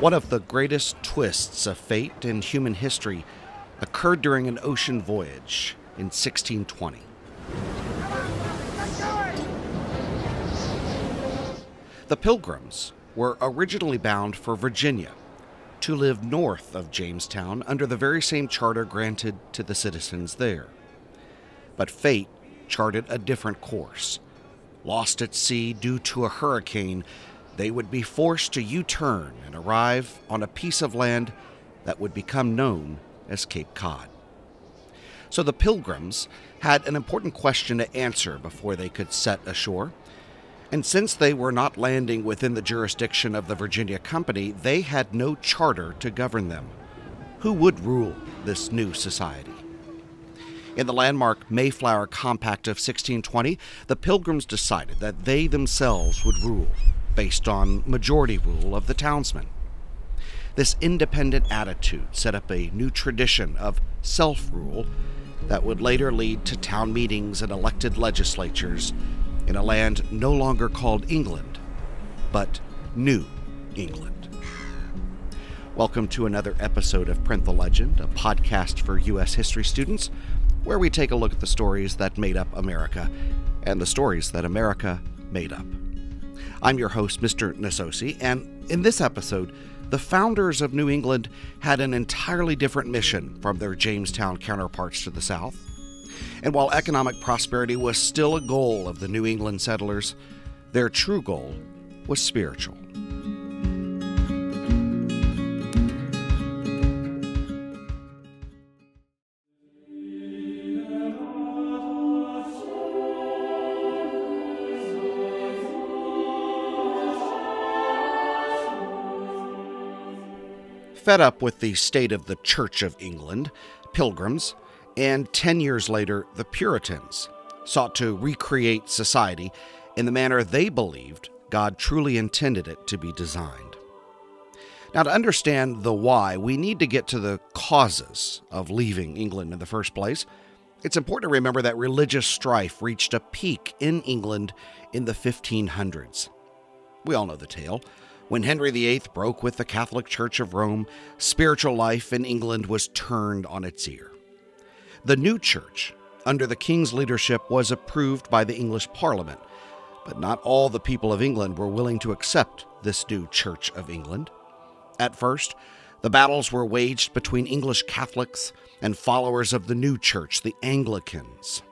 One of the greatest twists of fate in human history occurred during an ocean voyage in 1620. The Pilgrims were originally bound for Virginia to live north of Jamestown under the very same charter granted to the citizens there. But fate charted a different course. Lost at sea due to a hurricane, they would be forced to U turn and arrive on a piece of land that would become known as Cape Cod. So the Pilgrims had an important question to answer before they could set ashore. And since they were not landing within the jurisdiction of the Virginia Company, they had no charter to govern them. Who would rule this new society? In the landmark Mayflower Compact of 1620, the Pilgrims decided that they themselves would rule, based on majority rule of the townsmen. This independent attitude set up a new tradition of self rule that would later lead to town meetings and elected legislatures in a land no longer called England, but New England. Welcome to another episode of Print the Legend, a podcast for U.S. history students, where we take a look at the stories that made up America and the stories that America made up. I'm your host, Mr. Nasosi, and in this episode, the founders of New England had an entirely different mission from their Jamestown counterparts to the south. And while economic prosperity was still a goal of the New England settlers, their true goal was spiritual. Fed up with the state of the Church of England, pilgrims, and 10 years later, the Puritans sought to recreate society in the manner they believed God truly intended it to be designed. Now, to understand the why, we need to get to the causes of leaving England in the first place. It's important to remember that religious strife reached a peak in England in the 1500s. We all know the tale. When Henry VIII broke with the Catholic Church of Rome, spiritual life in England was turned on its ear. The new church, under the king's leadership, was approved by the English Parliament, but not all the people of England were willing to accept this new Church of England. At first, the battles were waged between English Catholics and followers of the new church, the Anglicans.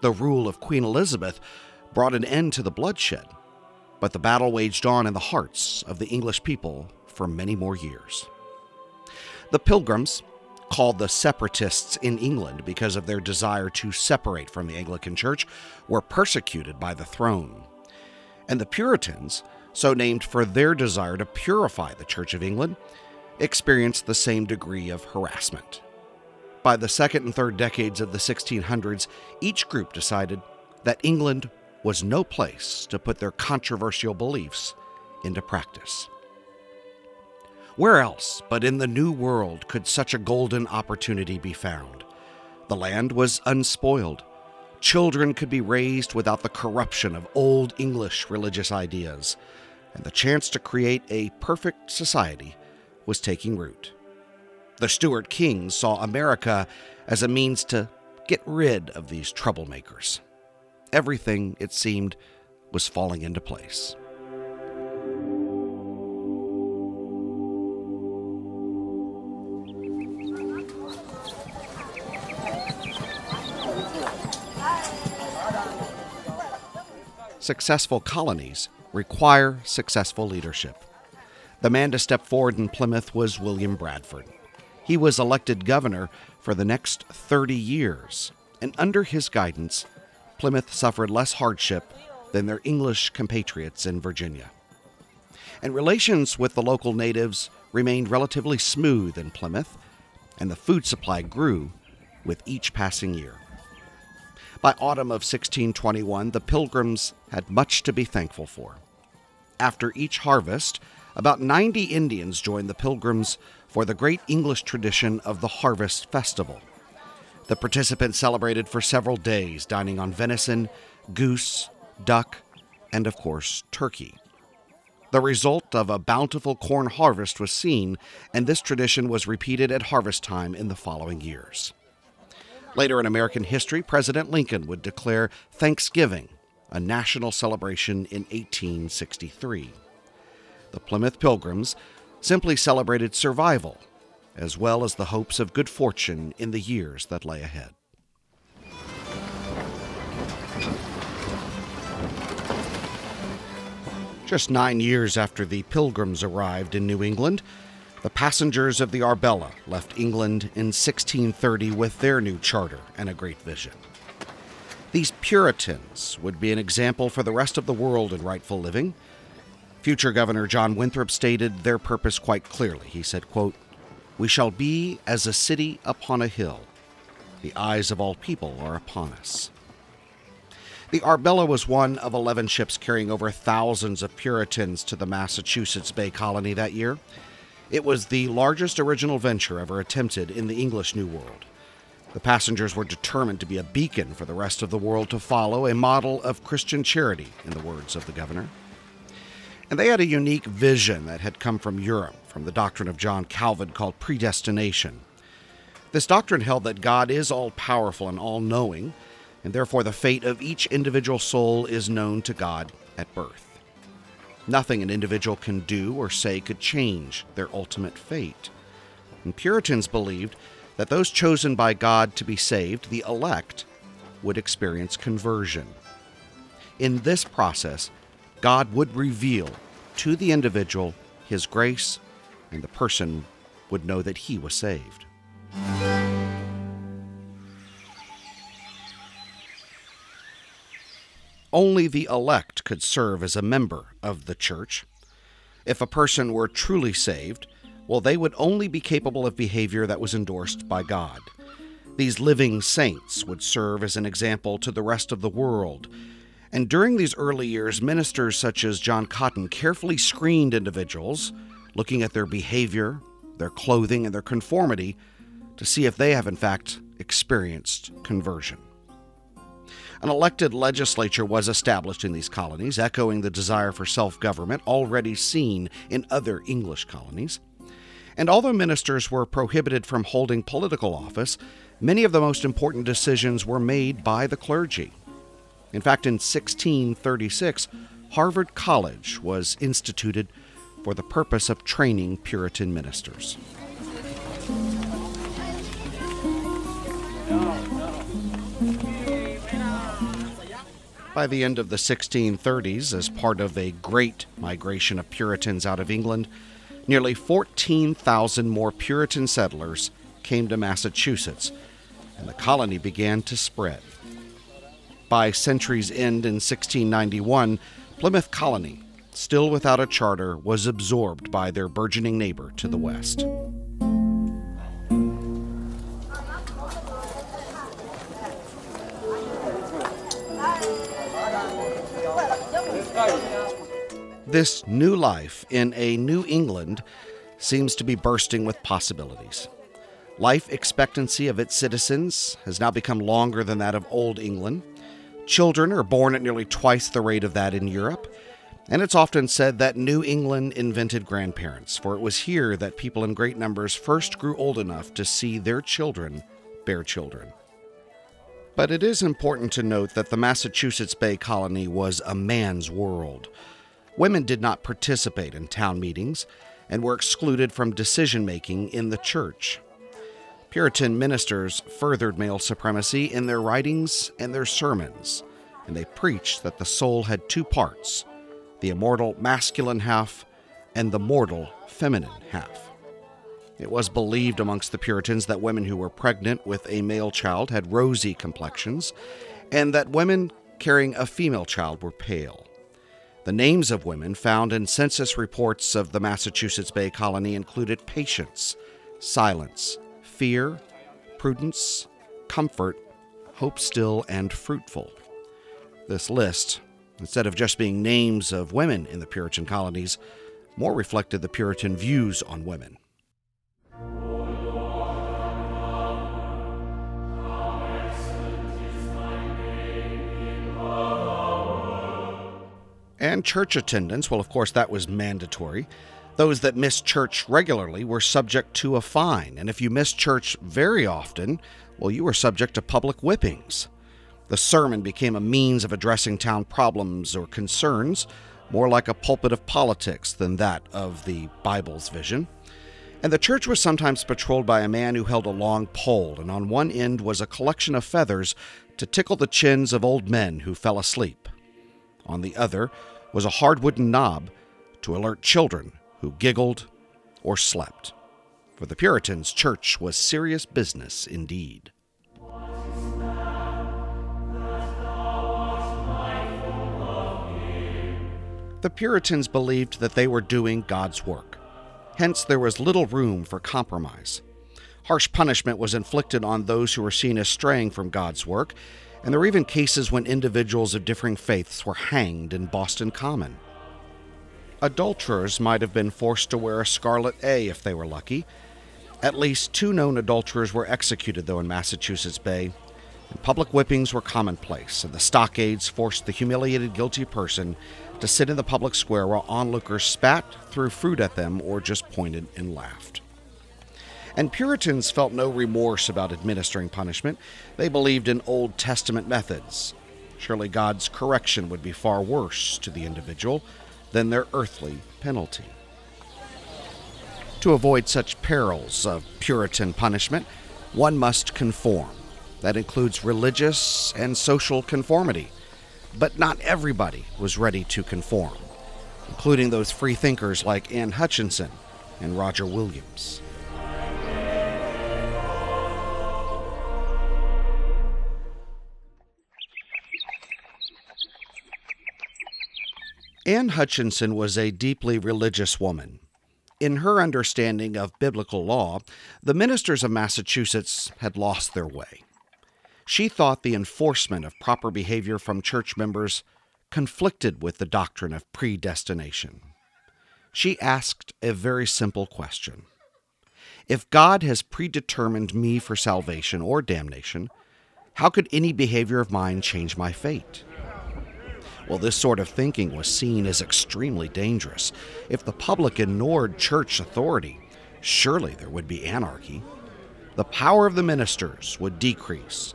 The rule of Queen Elizabeth brought an end to the bloodshed, but the battle waged on in the hearts of the English people for many more years. The Pilgrims, called the Separatists in England because of their desire to separate from the Anglican Church, were persecuted by the throne. And the Puritans, so named for their desire to purify the Church of England, experienced the same degree of harassment. By the second and third decades of the 1600s, each group decided that England was no place to put their controversial beliefs into practice. Where else but in the New World could such a golden opportunity be found? The land was unspoiled. Children could be raised without the corruption of old English religious ideas, and the chance to create a perfect society was taking root. The Stuart kings saw America as a means to get rid of these troublemakers. Everything, it seemed, was falling into place. Successful colonies require successful leadership. The man to step forward in Plymouth was William Bradford. He was elected governor for the next 30 years, and under his guidance, Plymouth suffered less hardship than their English compatriots in Virginia. And relations with the local natives remained relatively smooth in Plymouth, and the food supply grew with each passing year. By autumn of 1621, the Pilgrims had much to be thankful for. After each harvest, about 90 Indians joined the Pilgrims for the great English tradition of the Harvest Festival. The participants celebrated for several days, dining on venison, goose, duck, and of course, turkey. The result of a bountiful corn harvest was seen, and this tradition was repeated at harvest time in the following years. Later in American history, President Lincoln would declare Thanksgiving a national celebration in 1863. The Plymouth Pilgrims simply celebrated survival, as well as the hopes of good fortune in the years that lay ahead. Just nine years after the Pilgrims arrived in New England, the passengers of the Arbella left England in 1630 with their new charter and a great vision. These Puritans would be an example for the rest of the world in rightful living. Future Governor John Winthrop stated their purpose quite clearly. He said, quote, We shall be as a city upon a hill. The eyes of all people are upon us. The Arbella was one of 11 ships carrying over thousands of Puritans to the Massachusetts Bay Colony that year. It was the largest original venture ever attempted in the English New World. The passengers were determined to be a beacon for the rest of the world to follow, a model of Christian charity, in the words of the governor. And they had a unique vision that had come from Europe, from the doctrine of John Calvin called predestination. This doctrine held that God is all powerful and all knowing, and therefore the fate of each individual soul is known to God at birth. Nothing an individual can do or say could change their ultimate fate. And Puritans believed that those chosen by God to be saved, the elect, would experience conversion. In this process, God would reveal to the individual his grace, and the person would know that he was saved. Only the elect could serve as a member of the church. If a person were truly saved, well, they would only be capable of behavior that was endorsed by God. These living saints would serve as an example to the rest of the world. And during these early years, ministers such as John Cotton carefully screened individuals, looking at their behavior, their clothing, and their conformity to see if they have, in fact, experienced conversion. An elected legislature was established in these colonies, echoing the desire for self government already seen in other English colonies. And although ministers were prohibited from holding political office, many of the most important decisions were made by the clergy. In fact, in 1636, Harvard College was instituted for the purpose of training Puritan ministers. By the end of the 1630s, as part of a great migration of Puritans out of England, nearly 14,000 more Puritan settlers came to Massachusetts, and the colony began to spread. By century's end in 1691, Plymouth Colony, still without a charter, was absorbed by their burgeoning neighbor to the west. This new life in a new England seems to be bursting with possibilities. Life expectancy of its citizens has now become longer than that of Old England. Children are born at nearly twice the rate of that in Europe, and it's often said that New England invented grandparents, for it was here that people in great numbers first grew old enough to see their children bear children. But it is important to note that the Massachusetts Bay Colony was a man's world. Women did not participate in town meetings and were excluded from decision making in the church. Puritan ministers furthered male supremacy in their writings and their sermons, and they preached that the soul had two parts the immortal masculine half and the mortal feminine half. It was believed amongst the Puritans that women who were pregnant with a male child had rosy complexions, and that women carrying a female child were pale. The names of women found in census reports of the Massachusetts Bay Colony included patience, silence, fear, prudence, comfort, hope still, and fruitful. This list, instead of just being names of women in the Puritan colonies, more reflected the Puritan views on women. And church attendance, well, of course, that was mandatory. Those that missed church regularly were subject to a fine, and if you missed church very often, well, you were subject to public whippings. The sermon became a means of addressing town problems or concerns, more like a pulpit of politics than that of the Bible's vision. And the church was sometimes patrolled by a man who held a long pole, and on one end was a collection of feathers to tickle the chins of old men who fell asleep. On the other was a hard wooden knob to alert children who giggled or slept. For the Puritans, church was serious business indeed. The Puritans believed that they were doing God's work. Hence, there was little room for compromise. Harsh punishment was inflicted on those who were seen as straying from God's work, and there were even cases when individuals of differing faiths were hanged in Boston Common. Adulterers might have been forced to wear a scarlet A if they were lucky. At least two known adulterers were executed, though, in Massachusetts Bay. And public whippings were commonplace, and the stockades forced the humiliated guilty person to sit in the public square while onlookers spat, threw fruit at them, or just pointed and laughed. And Puritans felt no remorse about administering punishment. They believed in Old Testament methods. Surely God's correction would be far worse to the individual than their earthly penalty. To avoid such perils of Puritan punishment, one must conform. That includes religious and social conformity. But not everybody was ready to conform, including those free thinkers like Anne Hutchinson and Roger Williams. Anne Hutchinson was a deeply religious woman. In her understanding of biblical law, the ministers of Massachusetts had lost their way. She thought the enforcement of proper behavior from church members conflicted with the doctrine of predestination. She asked a very simple question If God has predetermined me for salvation or damnation, how could any behavior of mine change my fate? Well, this sort of thinking was seen as extremely dangerous. If the public ignored church authority, surely there would be anarchy. The power of the ministers would decrease,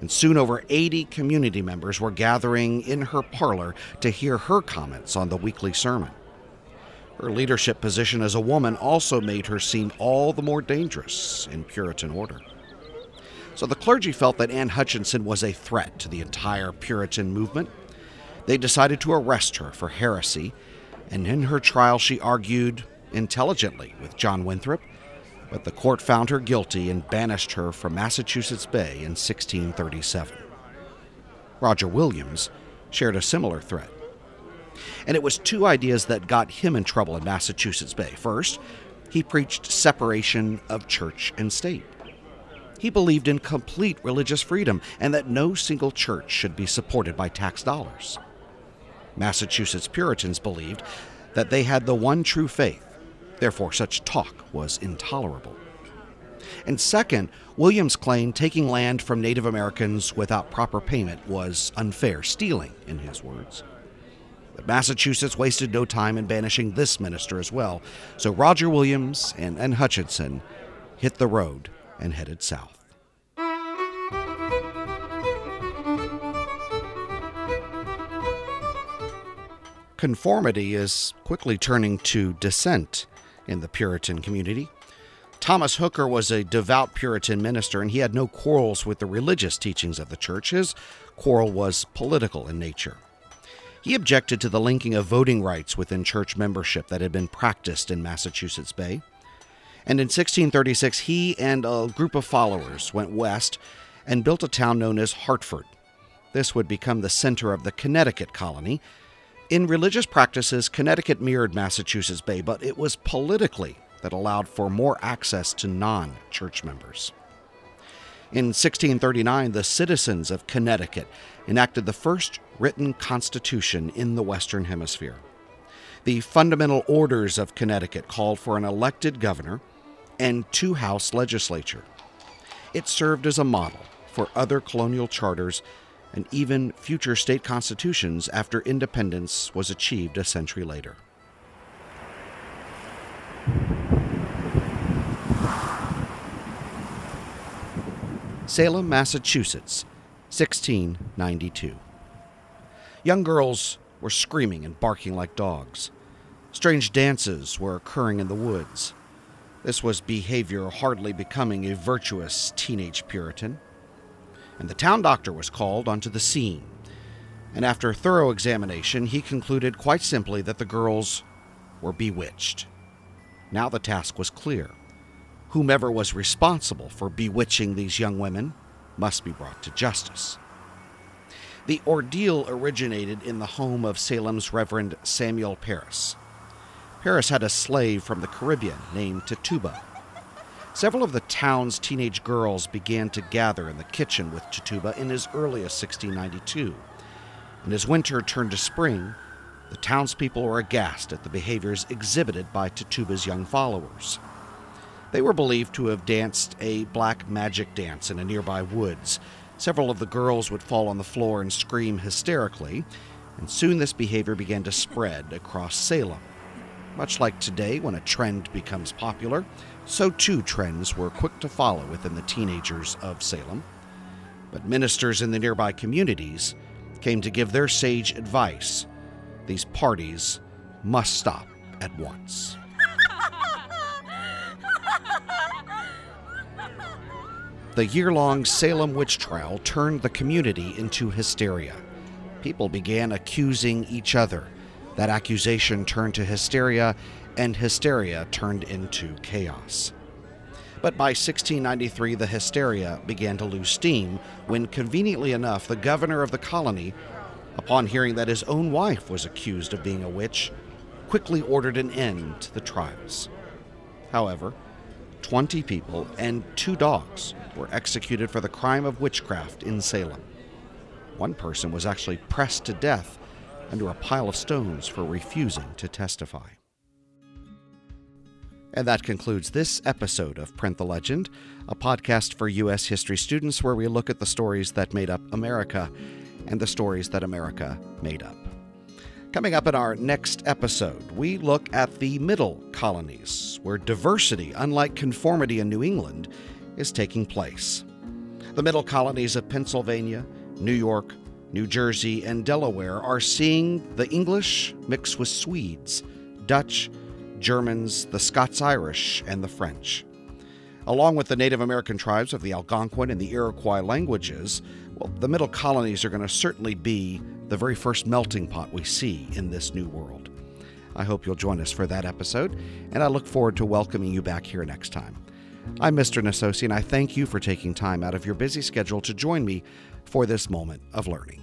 and soon over 80 community members were gathering in her parlor to hear her comments on the weekly sermon. Her leadership position as a woman also made her seem all the more dangerous in Puritan order. So the clergy felt that Anne Hutchinson was a threat to the entire Puritan movement. They decided to arrest her for heresy, and in her trial she argued intelligently with John Winthrop but the court found her guilty and banished her from Massachusetts Bay in 1637. Roger Williams shared a similar threat. And it was two ideas that got him in trouble in Massachusetts Bay. First, he preached separation of church and state. He believed in complete religious freedom and that no single church should be supported by tax dollars. Massachusetts Puritans believed that they had the one true faith Therefore, such talk was intolerable. And second, Williams claimed taking land from Native Americans without proper payment was unfair, stealing, in his words. But Massachusetts wasted no time in banishing this minister as well, so Roger Williams and, Anne Hutchinson hit the road and headed south. Conformity is quickly turning to dissent in the Puritan community. Thomas Hooker was a devout Puritan minister, and he had no quarrels with the religious teachings of the church. His quarrel was political in nature. He objected to the linking of voting rights within church membership that had been practiced in Massachusetts Bay. And in 1636, he and a group of followers went west and built a town known as Hartford. This would become the center of the Connecticut colony, in religious practices, Connecticut mirrored Massachusetts Bay, but it was politically that allowed for more access to non church members. In 1639, the citizens of Connecticut enacted the first written constitution in the Western Hemisphere. The fundamental orders of Connecticut called for an elected governor and two House legislature. It served as a model for other colonial charters and even future state constitutions after independence was achieved a century later. Salem, Massachusetts, 1692. Young girls were screaming and barking like dogs. Strange dances were occurring in the woods. This was behavior hardly becoming a virtuous teenage Puritan. And the town doctor was called onto the scene. And after a thorough examination, he concluded quite simply that the girls were bewitched. Now the task was clear. Whomever was responsible for bewitching these young women must be brought to justice. The ordeal originated in the home of Salem's Reverend Samuel Parris. Parris had a slave from the Caribbean named Tituba. Several of the town's teenage girls began to gather in the kitchen with Tituba in as early as 1692. And as winter turned to spring, the townspeople were aghast at the behaviors exhibited by Tituba's young followers. They were believed to have danced a black magic dance in a nearby woods. Several of the girls would fall on the floor and scream hysterically, and soon this behavior began to spread across Salem. Much like today, when a trend becomes popular, so too trends were quick to follow within the teenagers of Salem. But ministers in the nearby communities came to give their sage advice. These parties must stop at once. The year long Salem witch trial turned the community into hysteria. People began accusing each other that accusation turned to hysteria, and hysteria turned into chaos. But by 1693, the hysteria began to lose steam when, conveniently enough, the governor of the colony, upon hearing that his own wife was accused of being a witch, quickly ordered an end to the trials. However, 20 people and two dogs were executed for the crime of witchcraft in Salem. One person was actually pressed to death under a pile of stones for refusing to testify. And that concludes this episode of Print the Legend, a podcast for U.S. history students where we look at the stories that made up America and the stories that America made up. Coming up in our next episode, we look at the middle colonies, where diversity, unlike conformity in New England, is taking place. The middle colonies of Pennsylvania, New York, New Jersey, and Delaware are seeing the English mix with Swedes, Dutch, Germans, the Scots Irish, and the French. Along with the Native American tribes of the Algonquin and the Iroquois languages, well, the middle colonies are going to certainly be the very first melting pot we see in this new world. I hope you'll join us for that episode, and I look forward to welcoming you back here next time. I'm Mr. Nasosi, and I thank you for taking time out of your busy schedule to join me for this moment of learning.